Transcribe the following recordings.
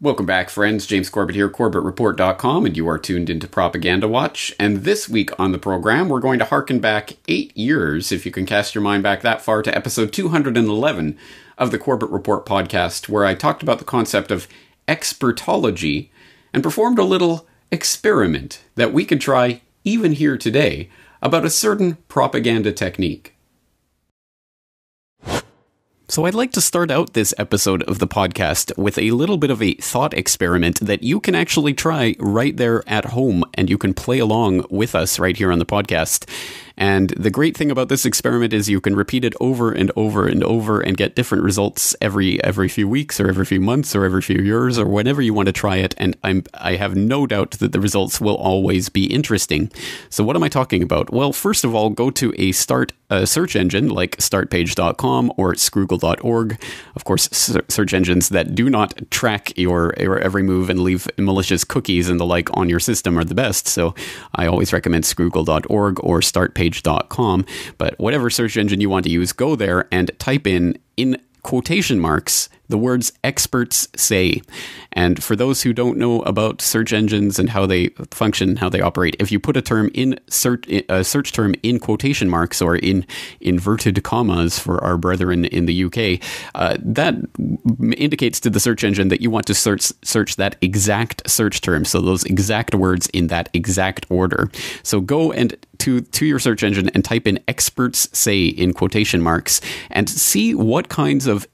Welcome back, friends. James Corbett here, CorbettReport.com, and you are tuned into Propaganda Watch. And this week on the program, we're going to harken back eight years, if you can cast your mind back that far, to episode 211 of the Corbett Report podcast, where I talked about the concept of expertology and performed a little experiment that we could try even here today about a certain propaganda technique. So, I'd like to start out this episode of the podcast with a little bit of a thought experiment that you can actually try right there at home and you can play along with us right here on the podcast. And the great thing about this experiment is you can repeat it over and over and over and get different results every every few weeks or every few months or every few years or whenever you want to try it. And I'm I have no doubt that the results will always be interesting. So what am I talking about? Well, first of all, go to a start a search engine like startpage.com or scroogle.org. Of course, search engines that do not track your, your every move and leave malicious cookies and the like on your system are the best. So I always recommend scroogle.org or startpage But whatever search engine you want to use, go there and type in in quotation marks the words experts say. And for those who don't know about search engines and how they function, how they operate, if you put a term in search a search term in quotation marks or in inverted commas for our brethren in the UK, uh, that indicates to the search engine that you want to search search that exact search term, so those exact words in that exact order. So go and to to your search engine and type in experts say in quotation marks and see what kinds of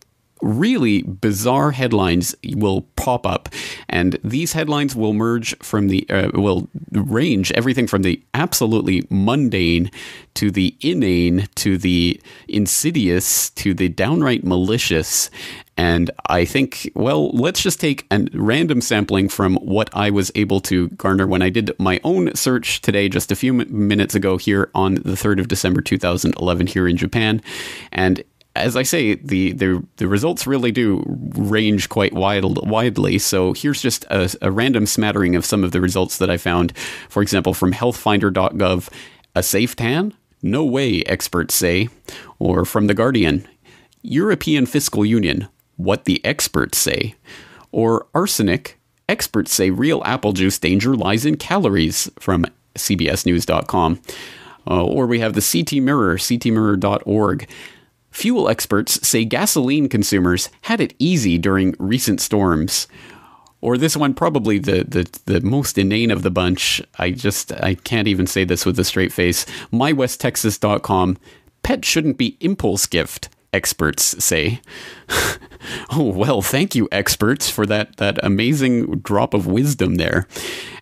really bizarre headlines will pop up, and these headlines will merge from the uh, will range everything from the absolutely mundane to the inane to the insidious to the downright malicious. And I think, well, let's just take a random sampling from what I was able to garner when I did my own search today, just a few minutes ago, here on the 3rd of December 2011, here in Japan. And as I say, the, the the results really do range quite wild, widely. So here's just a, a, random smattering of some of the results that I found. For example, from healthfinder.gov, a safe tan? No way, experts say. Or from The Guardian, European Fiscal Union, what the experts say. Or arsenic, experts say real apple juice danger lies in calories from CBSNews.com. Uh, or we have the CT Mirror, ctmirror.org. Fuel experts say gasoline consumers had it easy during recent storms. Or this one, probably the, the, the most inane of the bunch. I just, I can't even say this with a straight face. MyWestTexas.com. Pet shouldn't be impulse gift, experts say. Oh well, thank you, experts, for that that amazing drop of wisdom there.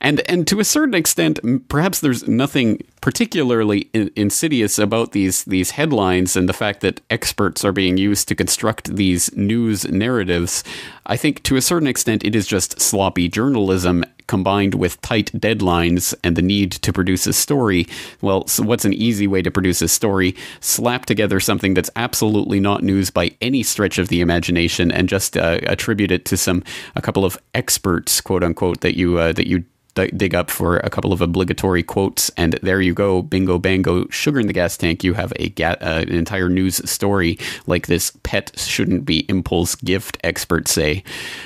And and to a certain extent, perhaps there's nothing particularly insidious about these these headlines and the fact that experts are being used to construct these news narratives. I think to a certain extent, it is just sloppy journalism combined with tight deadlines and the need to produce a story. Well, so what's an easy way to produce a story? Slap together something that's absolutely not news by any stretch of the imagination and just uh, attribute it to some a couple of experts, quote unquote, that you uh, that you dig up for a couple of obligatory quotes, and there you go, bingo bango, sugar in the gas tank. You have a ga- uh, an entire news story like this. Pet shouldn't be impulse gift, experts say,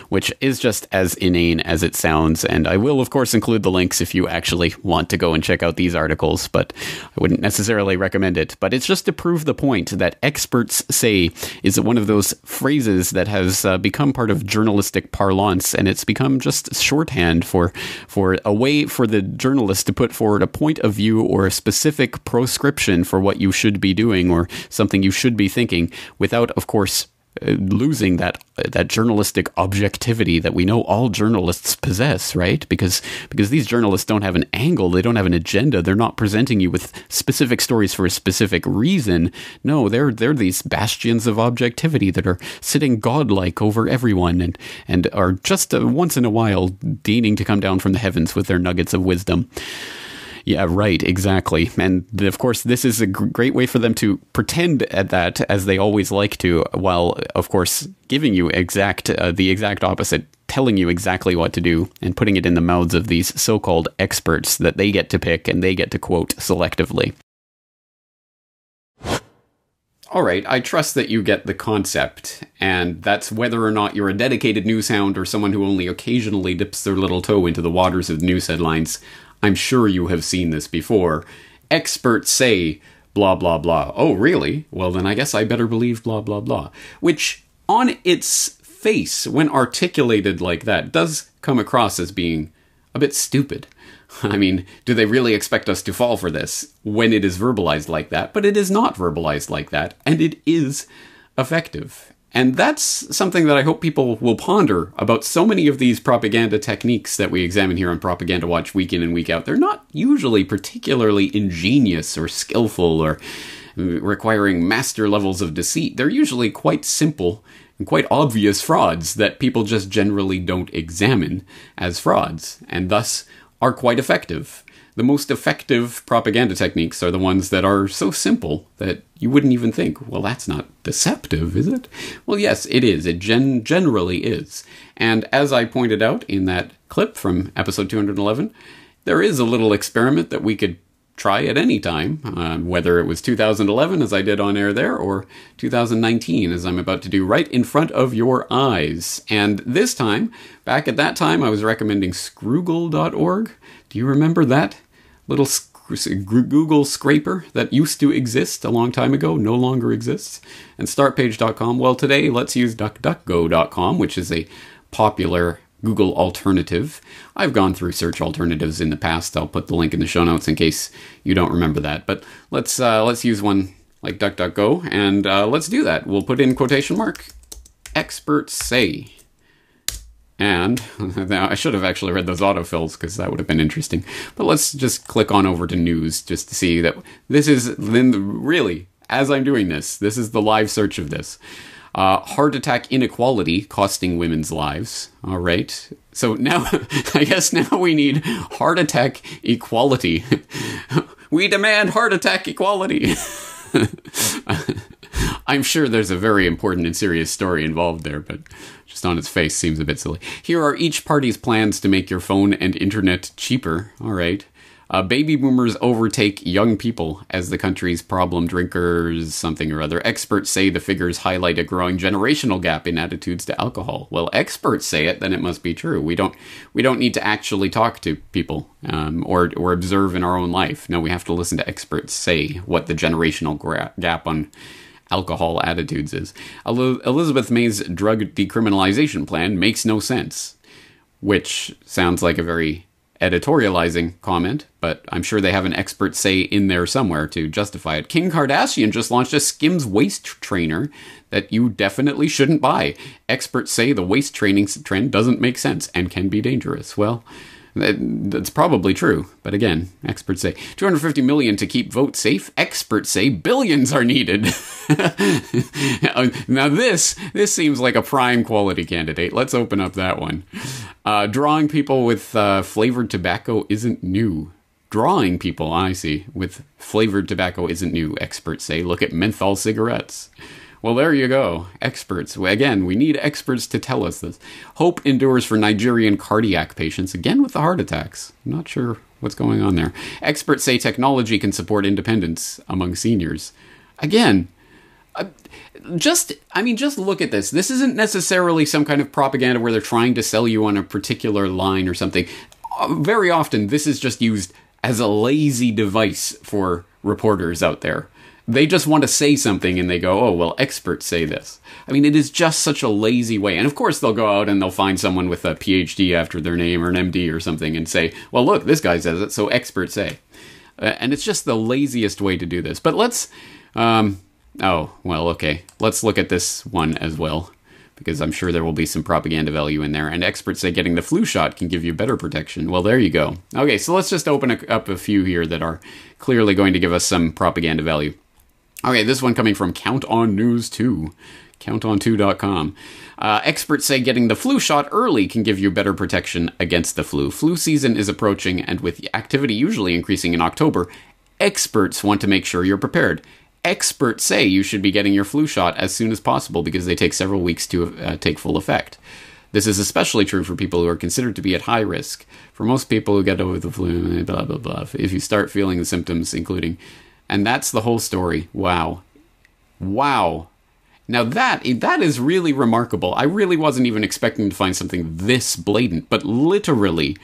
which is just as inane as it sounds. And I will, of course, include the links if you actually want to go and check out these articles, but I wouldn't necessarily recommend it. But it's just to prove the point that experts say is one of those phrases that has uh, become part of journalistic parlance, and it's become just shorthand for for a way for the journalist to put forward a point of view or a specific proscription for what you should be doing or something you should be thinking without, of course, losing that uh, that journalistic objectivity that we know all journalists possess, right? Because because these journalists don't have an angle, they don't have an agenda. They're not presenting you with specific stories for a specific reason. No, they're they're these bastions of objectivity that are sitting godlike over everyone and and are just uh, once in a while deigning to come down from the heavens with their nuggets of wisdom. Yeah, right, exactly. And of course, this is a great way for them to pretend at that as they always like to, while of course giving you exact uh, the exact opposite, telling you exactly what to do and putting it in the mouths of these so-called experts that they get to pick and they get to quote selectively. All right, I trust that you get the concept, and that's whether or not you're a dedicated news hound or someone who only occasionally dips their little toe into the waters of news headlines. I'm sure you have seen this before. Experts say blah blah blah. Oh, really? Well, then I guess I better believe blah blah blah. Which, on its face, when articulated like that, does come across as being a bit stupid. I mean, do they really expect us to fall for this when it is verbalized like that? But it is not verbalized like that, and it is effective. And that's something that I hope people will ponder about so many of these propaganda techniques that we examine here on Propaganda Watch week in and week out. They're not usually particularly ingenious or skillful or requiring master levels of deceit. They're usually quite simple and quite obvious frauds that people just generally don't examine as frauds, and thus are quite effective. The most effective propaganda techniques are the ones that are so simple that you wouldn't even think, well, that's not deceptive, is it? Well, yes, it is. It gen- generally is. And as I pointed out in that clip from episode 211, there is a little experiment that we could try at any time, um, whether it was 2011 as I did on air there, or 2019 as I'm about to do right in front of your eyes. And this time, back at that time, I was recommending Scroogle.org. Do you remember that little Google scraper that used to exist a long time ago, no longer exists? And StartPage.com. Well, today let's use DuckDuckGo.com, which is a popular Google alternative. I've gone through search alternatives in the past. I'll put the link in the show notes in case you don't remember that. But let's uh, let's use one like DuckDuckGo, and uh, let's do that. We'll put in quotation mark experts say. And I should have actually read those autofills because that would have been interesting. But let's just click on over to news just to see that this is then really as I'm doing this. This is the live search of this. Uh, heart attack inequality costing women's lives. All right. So now, I guess now we need heart attack equality. we demand heart attack equality. I'm sure there's a very important and serious story involved there, but just on its face seems a bit silly. Here are each party's plans to make your phone and internet cheaper. All right. Uh, baby boomers overtake young people as the country's problem drinkers, something or other. Experts say the figures highlight a growing generational gap in attitudes to alcohol. Well, experts say it, then it must be true. We don't we don't need to actually talk to people um, or or observe in our own life. No, we have to listen to experts say what the generational gra- gap on alcohol attitudes is. Elizabeth May's drug decriminalization plan makes no sense, which sounds like a very editorializing comment, but I'm sure they have an expert say in there somewhere to justify it. Kim Kardashian just launched a Skims waist trainer that you definitely shouldn't buy. Experts say the waist training trend doesn't make sense and can be dangerous. Well, that's probably true, but again, experts say 250 million to keep votes safe. Experts say billions are needed. now this this seems like a prime quality candidate. Let's open up that one. Uh, drawing people with uh, flavored tobacco isn't new. Drawing people, I see, with flavored tobacco isn't new. Experts say. Look at menthol cigarettes. Well, there you go. Experts. Again, we need experts to tell us this. Hope endures for Nigerian cardiac patients, again with the heart attacks. I'm not sure what's going on there. Experts say technology can support independence among seniors. Again, uh, just i mean just look at this this isn't necessarily some kind of propaganda where they're trying to sell you on a particular line or something uh, very often this is just used as a lazy device for reporters out there they just want to say something and they go, oh, well, experts say this. I mean, it is just such a lazy way. And of course, they'll go out and they'll find someone with a PhD after their name or an MD or something and say, well, look, this guy says it, so experts say. Uh, and it's just the laziest way to do this. But let's, um, oh, well, okay. Let's look at this one as well because I'm sure there will be some propaganda value in there. And experts say getting the flu shot can give you better protection. Well, there you go. Okay, so let's just open up a few here that are clearly going to give us some propaganda value. Okay, this one coming from Count On News 2. CountOn2.com. Uh, experts say getting the flu shot early can give you better protection against the flu. Flu season is approaching, and with activity usually increasing in October, experts want to make sure you're prepared. Experts say you should be getting your flu shot as soon as possible because they take several weeks to uh, take full effect. This is especially true for people who are considered to be at high risk. For most people who get over the flu, blah, blah, blah, if you start feeling the symptoms, including and that's the whole story. Wow. Wow. Now that that is really remarkable. I really wasn't even expecting to find something this blatant, but literally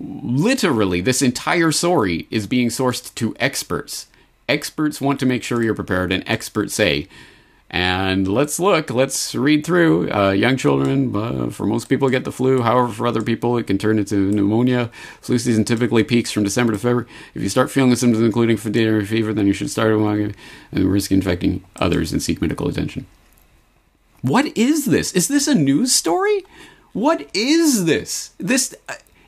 literally this entire story is being sourced to experts. Experts want to make sure you're prepared and experts say and let's look, let's read through. Uh, young children, uh, for most people, get the flu. However, for other people, it can turn into pneumonia. Flu season typically peaks from December to February. If you start feeling the symptoms, including fatigue or fever, then you should start and risk infecting others and seek medical attention. What is this? Is this a news story? What is this? This.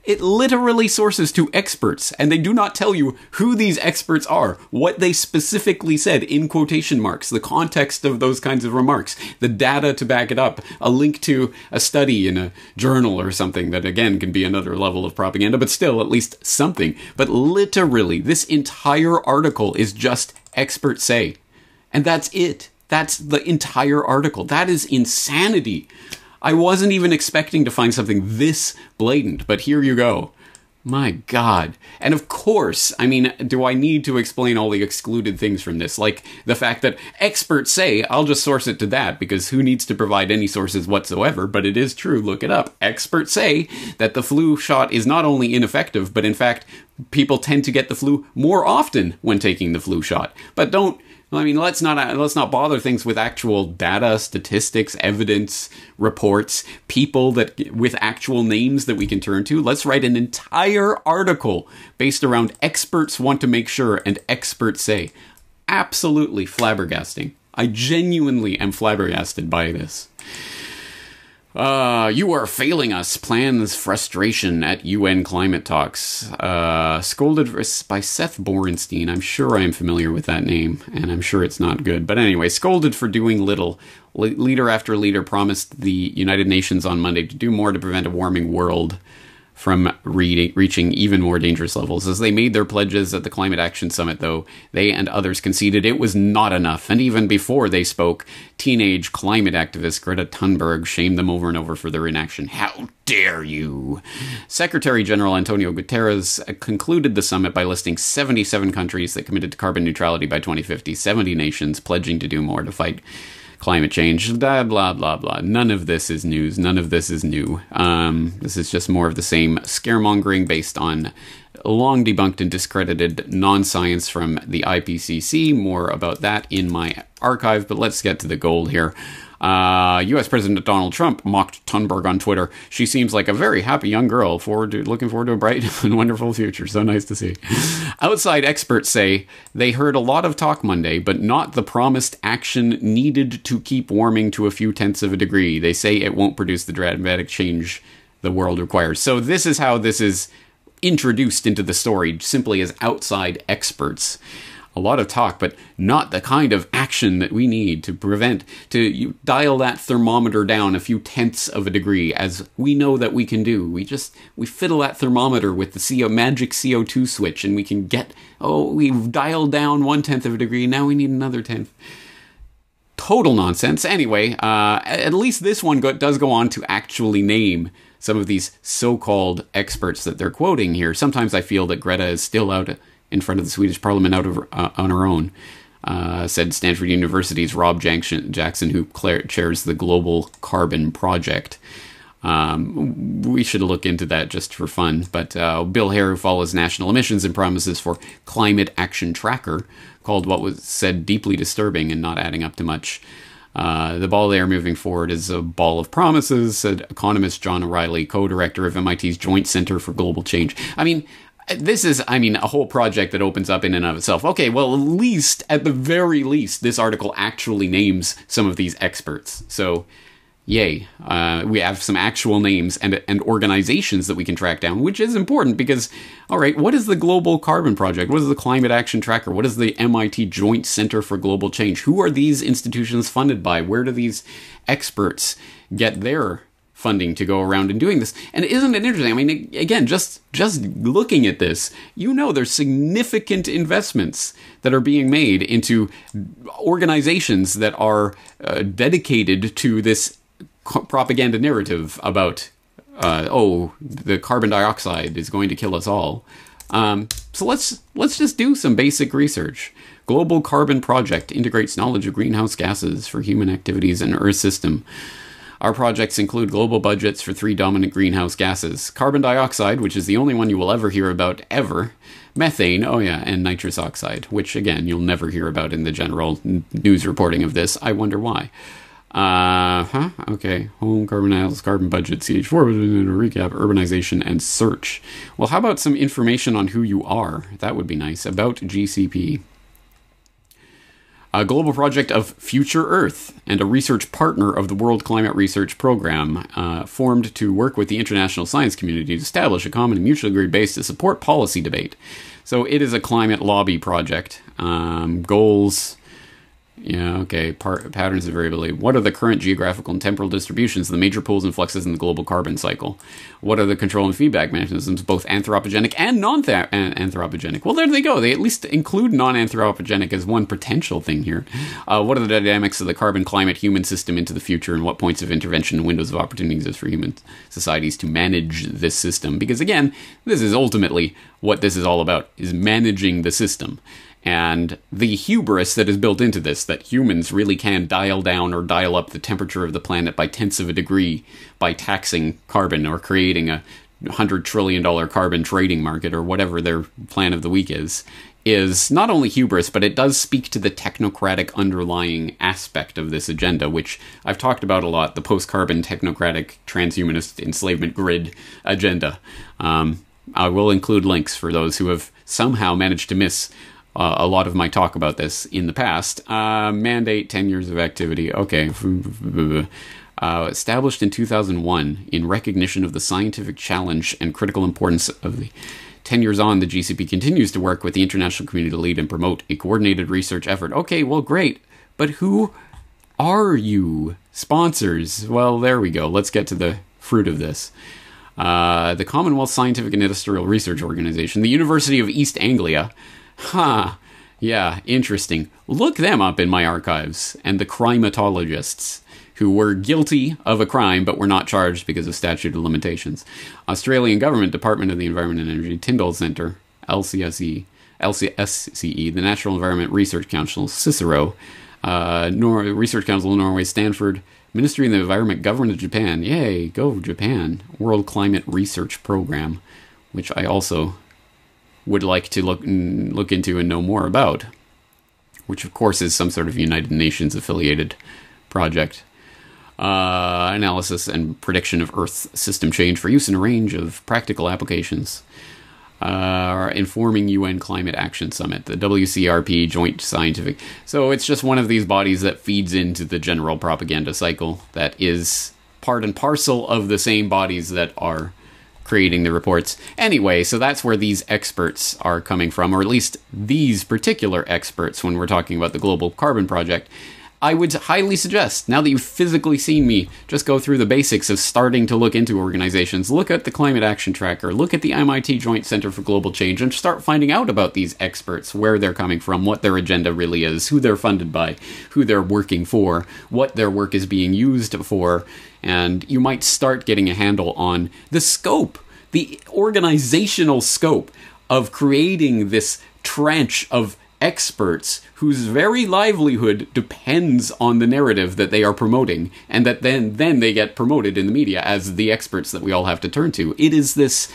It literally sources to experts, and they do not tell you who these experts are, what they specifically said in quotation marks, the context of those kinds of remarks, the data to back it up, a link to a study in a journal or something that again can be another level of propaganda, but still at least something. But literally, this entire article is just experts say. And that's it. That's the entire article. That is insanity. I wasn't even expecting to find something this blatant, but here you go. My God. And of course, I mean, do I need to explain all the excluded things from this? Like the fact that experts say, I'll just source it to that because who needs to provide any sources whatsoever? But it is true, look it up. Experts say that the flu shot is not only ineffective, but in fact, people tend to get the flu more often when taking the flu shot. But don't I mean, let's not uh, let's not bother things with actual data, statistics, evidence, reports, people that with actual names that we can turn to. Let's write an entire article based around experts want to make sure and experts say. Absolutely flabbergasting. I genuinely am flabbergasted by this. Uh, you are failing us. Plans frustration at UN climate talks. Uh, scolded by Seth Borenstein. I'm sure I am familiar with that name, and I'm sure it's not good. But anyway, scolded for doing little. leader after leader promised the United Nations on Monday to do more to prevent a warming world from re- reaching even more dangerous levels. As they made their pledges at the Climate Action Summit, though, they and others conceded it was not enough. And even before they spoke, teenage climate activist Greta Thunberg shamed them over and over for their inaction. How dare you? Secretary General Antonio Guterres concluded the summit by listing 77 countries that committed to carbon neutrality by 2050, 70 nations pledging to do more to fight climate change, blah, blah, blah, blah. None of this is news. None of this is new. Um, this is just more of the same scaremongering based on long debunked and discredited non science from the IPCC. More about that in my archive, but let's get to the gold here. Uh, U.S. President Donald Trump mocked Thunberg on Twitter. She seems like a very happy young girl. Forward to, looking forward to a bright and wonderful future. So nice to see. Outside experts say they heard a lot of talk Monday, but not the promised action needed to keep warming to a few tenths of a degree. They say it won't produce the dramatic change the world requires. So this is how this is introduced into the story, simply as outside experts a lot of talk, but not the kind of action that we need to prevent, to dial that thermometer down a few tenths of a degree, as we know that we can do. We just, we fiddle that thermometer with the CO, magic CO2 switch, and we can get, oh, we've dialed down one tenth of a degree, now we need another tenth. Total nonsense. Anyway, uh, at least this one go, does go on to actually name some of these so called experts that they're quoting here. Sometimes I feel that Greta is still out in front of the Swedish parliament out of, uh, on her own. Uh, said Stanford University's Rob Jackson, who chairs the Global Carbon Project. Um, we should look into that just for fun. But uh, Bill Hare, who follows national emissions and promises for Climate Action Tracker, called what was said deeply disturbing and not adding up to much. Uh, the ball they are moving forward is a ball of promises, said economist John O'Reilly, co director of MIT's Joint Center for Global Change. I mean, this is, I mean, a whole project that opens up in and of itself. Okay, well, at least, at the very least, this article actually names some of these experts. So, yay. Uh, we have some actual names and, and organizations that we can track down, which is important because, all right, what is the Global Carbon Project? What is the Climate Action Tracker? What is the MIT Joint Center for Global Change? Who are these institutions funded by? Where do these experts get their funding to go around and doing this. And isn't it interesting? I mean, again, just just looking at this, you know, there's significant investments that are being made into organizations that are uh, dedicated to this propaganda narrative about, uh, oh, the carbon dioxide is going to kill us all. Um, so let's let's just do some basic research. Global Carbon Project integrates knowledge of greenhouse gases for human activities and Earth system. Our projects include global budgets for three dominant greenhouse gases carbon dioxide, which is the only one you will ever hear about ever, methane, oh yeah, and nitrous oxide, which again, you'll never hear about in the general n- news reporting of this. I wonder why. Uh huh. Okay. Home carbon analysis, carbon budget, CH4, RECCAP, urbanization, and search. Well, how about some information on who you are? That would be nice. About GCP a global project of Future Earth and a research partner of the World Climate Research Program, uh, formed to work with the international science community to establish a common and mutually agreed base to support policy debate. So it is a climate lobby project. Um, goals yeah, okay. Part, patterns of variability. What are the current geographical and temporal distributions of the major pools and fluxes in the global carbon cycle? What are the control and feedback mechanisms, both anthropogenic and non anthropogenic? Well, there they go. They at least include non anthropogenic as one potential thing here. Uh, what are the dynamics of the carbon climate human system into the future, and what points of intervention and windows of opportunity exist for human societies to manage this system? Because again, this is ultimately what this is all about: is managing the system and the hubris that is built into this that humans really can dial down or dial up the temperature of the planet by tenths of a degree by taxing carbon or creating a hundred trillion dollar carbon trading market or whatever their plan of the week is is not only hubris, but it does speak to the technocratic underlying aspect of this agenda, which I've talked about a lot the post carbon technocratic transhumanist enslavement grid agenda. Um, I will include links for those who have somehow managed to miss uh, a lot of my talk about this in the past. Uh, mandate 10 years of activity. Okay. Uh, established in 2001 in recognition of the scientific challenge and critical importance of the 10 years on, the GCP continues to work with the international community to lead and promote a coordinated research effort. Okay, well, great. But who are you? Sponsors. Well, there we go. Let's get to the fruit of this. Uh, the Commonwealth Scientific and Industrial Research Organization, the University of East Anglia, Huh. Yeah, interesting. Look them up in my archives and the crimatologists who were guilty of a crime but were not charged because of statute of limitations. Australian Government Department of the Environment and Energy, Tyndall Centre, LCSE, LCSCE, the Natural Environment Research Council, Cicero, uh, Nor- Research Council of Norway, Stanford, Ministry of the Environment, Government of Japan. Yay, go Japan. World Climate Research Program, which I also would like to look look into and know more about, which of course is some sort of United Nations affiliated project. Uh, analysis and prediction of Earth system change for use in a range of practical applications. Uh, informing UN Climate Action Summit, the WCRP Joint Scientific. So it's just one of these bodies that feeds into the general propaganda cycle that is part and parcel of the same bodies that are creating the reports. Anyway, so that's where these experts are coming from, or at least these particular experts when we're talking about the Global Carbon Project. I would highly suggest, now that you've physically seen me, just go through the basics of starting to look into organizations. Look at the Climate Action Tracker, look at the MIT Joint Center for Global Change, and start finding out about these experts, where they're coming from, what their agenda really is, who they're funded by, who they're working for, what their work is being used for, and you might start getting a handle on the scope, the organizational scope of creating this trench of experts whose very livelihood depends on the narrative that they are promoting and that then then they get promoted in the media as the experts that we all have to turn to it is this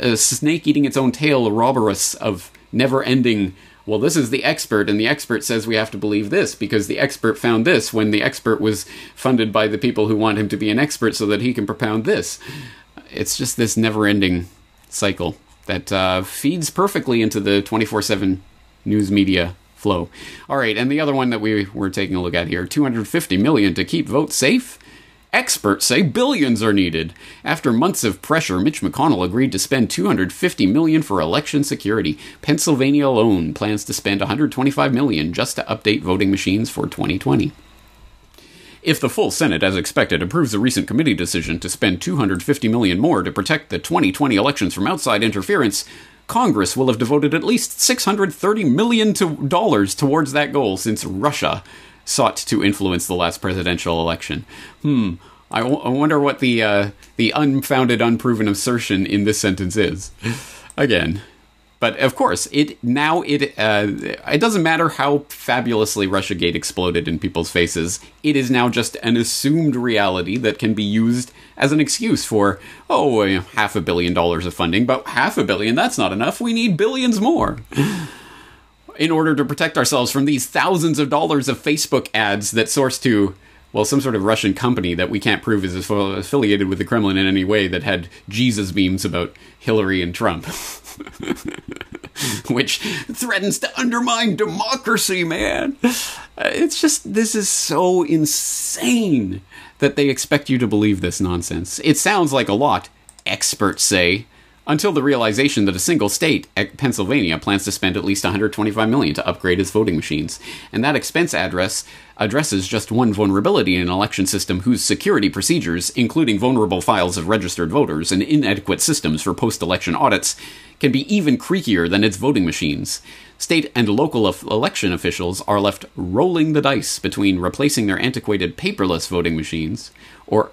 uh, snake eating its own tail ouroboros of never ending well, this is the expert, and the expert says we have to believe this because the expert found this when the expert was funded by the people who want him to be an expert so that he can propound this. It's just this never ending cycle that uh, feeds perfectly into the 24 7 news media flow. All right, and the other one that we were taking a look at here 250 million to keep votes safe. Experts say billions are needed. After months of pressure, Mitch McConnell agreed to spend 250 million for election security. Pennsylvania alone plans to spend 125 million just to update voting machines for 2020. If the full Senate, as expected, approves the recent committee decision to spend 250 million more to protect the 2020 elections from outside interference, Congress will have devoted at least 630 million dollars towards that goal since Russia sought to influence the last presidential election. Hmm. I, w- I wonder what the uh, the unfounded, unproven assertion in this sentence is. Again, But of course, it now it uh, it doesn't matter how fabulously RussiaGate exploded in people's faces. It is now just an assumed reality that can be used as an excuse for oh half a billion dollars of funding, but half a billion that's not enough. We need billions more. in order to protect ourselves from these thousands of dollars of Facebook ads that source to well, some sort of Russian company that we can't prove is affiliated with the Kremlin in any way that had Jesus memes about Hillary and Trump. Which threatens to undermine democracy, man. Uh, it's just, this is so insane that they expect you to believe this nonsense. It sounds like a lot, experts say, until the realization that a single state, eh, Pennsylvania, plans to spend at least 125 million to upgrade its voting machines, and that expense address addresses just one vulnerability in an election system whose security procedures, including vulnerable files of registered voters and inadequate systems for post-election audits, can be even creakier than its voting machines. State and local election officials are left rolling the dice between replacing their antiquated paperless voting machines or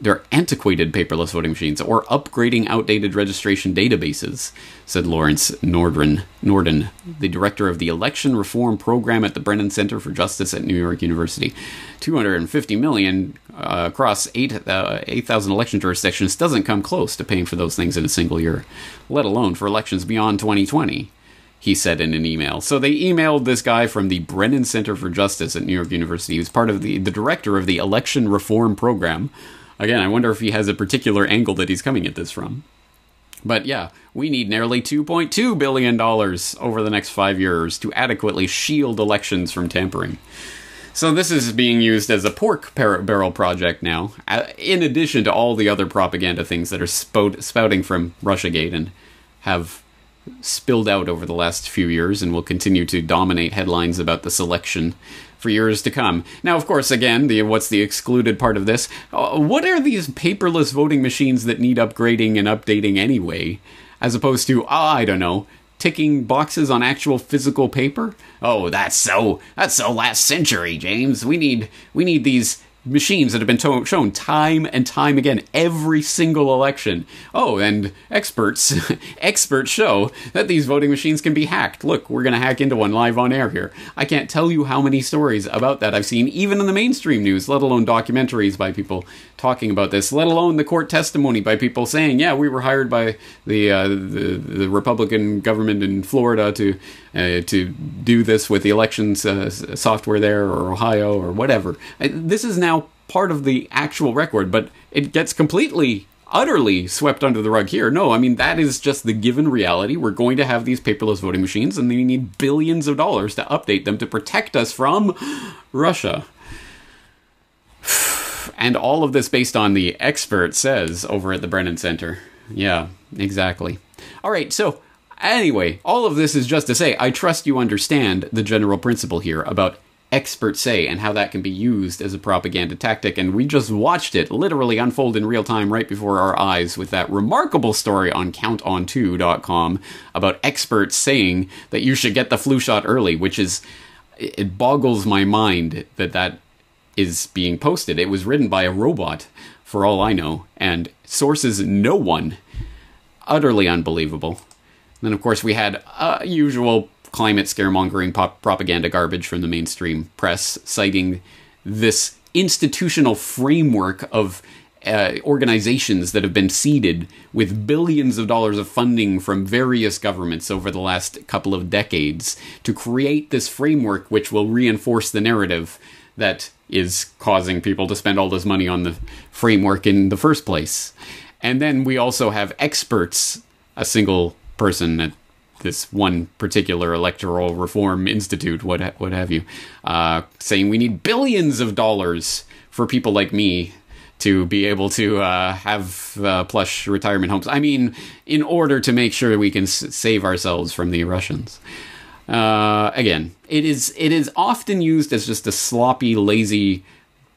their antiquated paperless voting machines or upgrading outdated registration databases, said Lawrence Nordren, Norden, the director of the Election Reform Program at the Brennan Center for Justice at New York University. 250 million uh, across 8,000 uh, 8, election jurisdictions doesn't come close to paying for those things in a single year, let alone for elections beyond 2020 he said in an email. So they emailed this guy from the Brennan Center for Justice at New York University. who's part of the, the director of the election reform program Again, I wonder if he has a particular angle that he's coming at this from. But yeah, we need nearly $2.2 billion over the next five years to adequately shield elections from tampering. So this is being used as a pork barrel project now, uh, in addition to all the other propaganda things that are spout- spouting from Russiagate and have spilled out over the last few years and will continue to dominate headlines about the selection for years to come. Now, of course, again, the what's the excluded part of this? Uh, what are these paperless voting machines that need upgrading and updating anyway, as opposed to ah, I don't know, ticking boxes on actual physical paper? Oh, that's so that's so last century, James. We need we need these machines that have been to- shown time and time again every single election. Oh, and experts experts show that these voting machines can be hacked. Look, we're going to hack into one live on air here. I can't tell you how many stories about that I've seen even in the mainstream news, let alone documentaries by people talking about this, let alone the court testimony by people saying, "Yeah, we were hired by the uh, the, the Republican government in Florida to uh, to do this with the elections uh, software there or Ohio or whatever. Uh, this is now part of the actual record, but it gets completely utterly swept under the rug here. No, I mean, that is just the given reality. We're going to have these paperless voting machines, and they need billions of dollars to update them to protect us from Russia. And all of this based on the expert says over at the Brennan Center. Yeah, exactly. All right, so Anyway, all of this is just to say, I trust you understand the general principle here about experts say and how that can be used as a propaganda tactic. And we just watched it literally unfold in real time right before our eyes with that remarkable story on counton2.com about experts saying that you should get the flu shot early, which is, it boggles my mind that that is being posted. It was written by a robot, for all I know, and sources no one. Utterly unbelievable. And then, of course, we had uh, usual climate scaremongering pop- propaganda garbage from the mainstream press, citing this institutional framework of uh, organizations that have been seeded with billions of dollars of funding from various governments over the last couple of decades to create this framework which will reinforce the narrative that is causing people to spend all this money on the framework in the first place. And then we also have experts, a single person at this one particular electoral reform institute, what ha- what have you, uh, saying we need billions of dollars for people like me to be able to uh, have uh, plush retirement homes. I mean, in order to make sure we can s- save ourselves from the Russians. Uh, again, it is it is often used as just a sloppy, lazy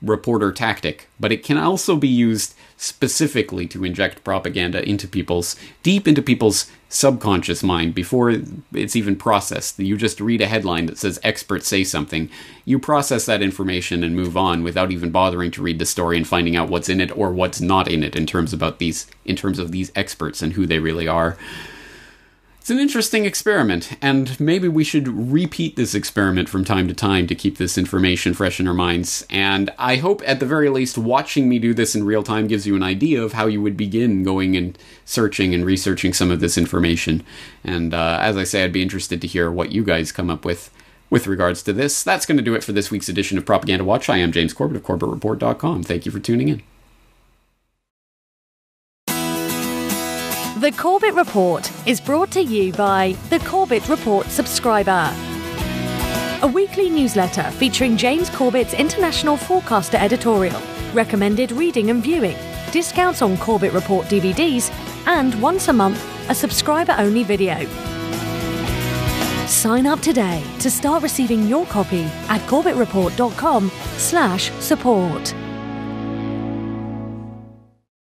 reporter tactic, but it can also be used specifically to inject propaganda into people's deep into people's subconscious mind before it's even processed. You just read a headline that says experts say something, you process that information and move on without even bothering to read the story and finding out what's in it or what's not in it in terms about these in terms of these experts and who they really are. It's an interesting experiment, and maybe we should repeat this experiment from time to time to keep this information fresh in our minds. And I hope, at the very least, watching me do this in real time gives you an idea of how you would begin going and searching and researching some of this information. And uh, as I say, I'd be interested to hear what you guys come up with with regards to this. That's going to do it for this week's edition of Propaganda Watch. I am James Corbett of CorbettReport.com. Thank you for tuning in. The Corbett Report is brought to you by the Corbett Report subscriber. A weekly newsletter featuring James Corbett's international forecaster editorial, recommended reading and viewing, discounts on Corbett Report DVDs, and once a month, a subscriber only video. Sign up today to start receiving your copy at corbettreport.com slash support.